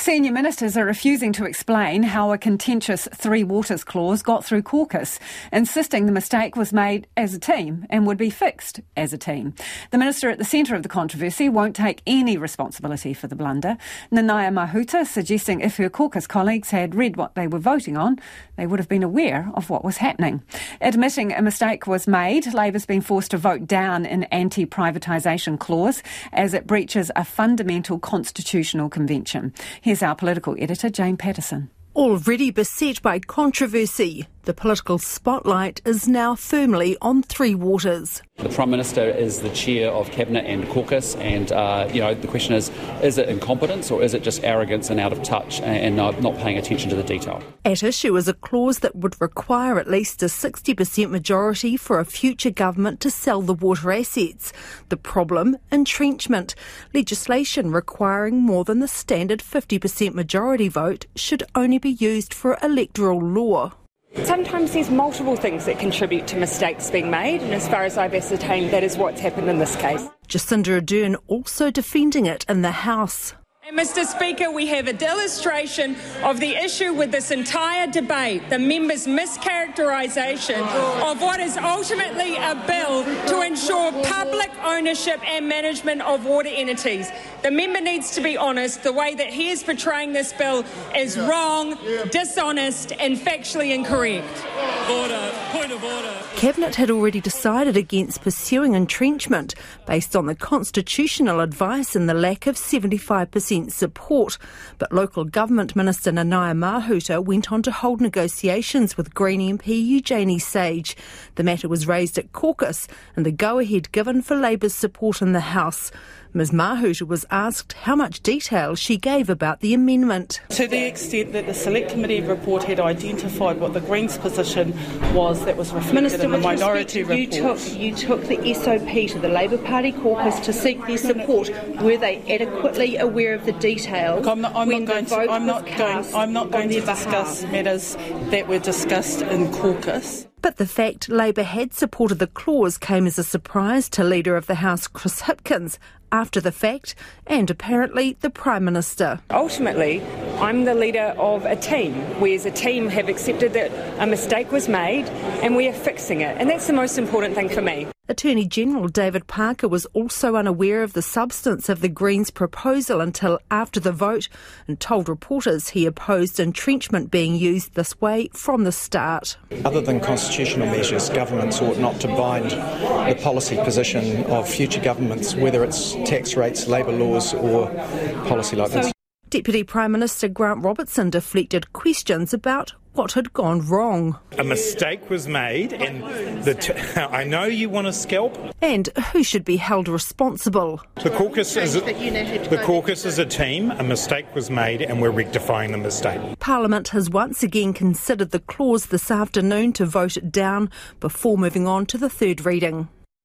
Senior ministers are refusing to explain how a contentious Three Waters clause got through caucus, insisting the mistake was made as a team and would be fixed as a team. The minister at the centre of the controversy won't take any responsibility for the blunder. Nanaia Mahuta suggesting if her caucus colleagues had read what they were voting on, they would have been aware of what was happening. Admitting a mistake was made, Labour's been forced to vote down an anti-privatisation clause as it breaches a fundamental constitutional convention. Here's our political editor, Jane Patterson. Already beset by controversy, the political spotlight is now firmly on Three Waters. The Prime Minister is the chair of Cabinet and caucus, and uh, you know the question is: is it incompetence or is it just arrogance and out of touch and not paying attention to the detail? At issue is a clause that would require at least a 60% majority for a future government to sell the water assets. The problem: entrenchment. Legislation requiring more than the standard 50% majority vote should only be used for electoral law. Sometimes there's multiple things that contribute to mistakes being made, and as far as I've ascertained, that is what's happened in this case. Jacinda Ardern also defending it in the House. Mr. Speaker, we have a demonstration of the issue with this entire debate, the members' mischaracterisation of what is ultimately a bill to ensure public ownership and management of water entities. The member needs to be honest. The way that he is portraying this bill is wrong, dishonest, and factually incorrect. Order. Point of order. Cabinet had already decided against pursuing entrenchment based on the constitutional advice and the lack of 75% support. But local government minister Nanaia Mahuta went on to hold negotiations with Green MP Eugenie Sage. The matter was raised at caucus and the go-ahead given for Labour's support in the House. Ms Mahuta was asked how much detail she gave about the amendment. To the extent that the Select Committee report had identified what the Greens position was that was reflected Minister, in the minority respect, report. You took, you took the SOP to the Labour Party caucus to seek their support. Were they adequately aware of the details? Look, I'm not, I'm when not going the to. vote I'm was not going. cast I'm not going to discuss behalf? matters that were discussed in caucus. But the fact Labour had supported the clause came as a surprise to Leader of the House Chris Hipkins after the fact, and apparently the Prime Minister. Ultimately, I'm the leader of a team. We as a team have accepted that a mistake was made and we are fixing it. And that's the most important thing for me. Attorney General David Parker was also unaware of the substance of the Greens' proposal until after the vote and told reporters he opposed entrenchment being used this way from the start. Other than constitutional measures, governments ought not to bind the policy position of future governments, whether it's tax rates, labour laws, or policy like this. Deputy Prime Minister Grant Robertson deflected questions about what had gone wrong. A mistake was made, and the t- I know you want to scalp. And who should be held responsible? The caucus is a, the caucus is a team. A mistake was made, and we're rectifying the mistake. Parliament has once again considered the clause this afternoon to vote it down before moving on to the third reading.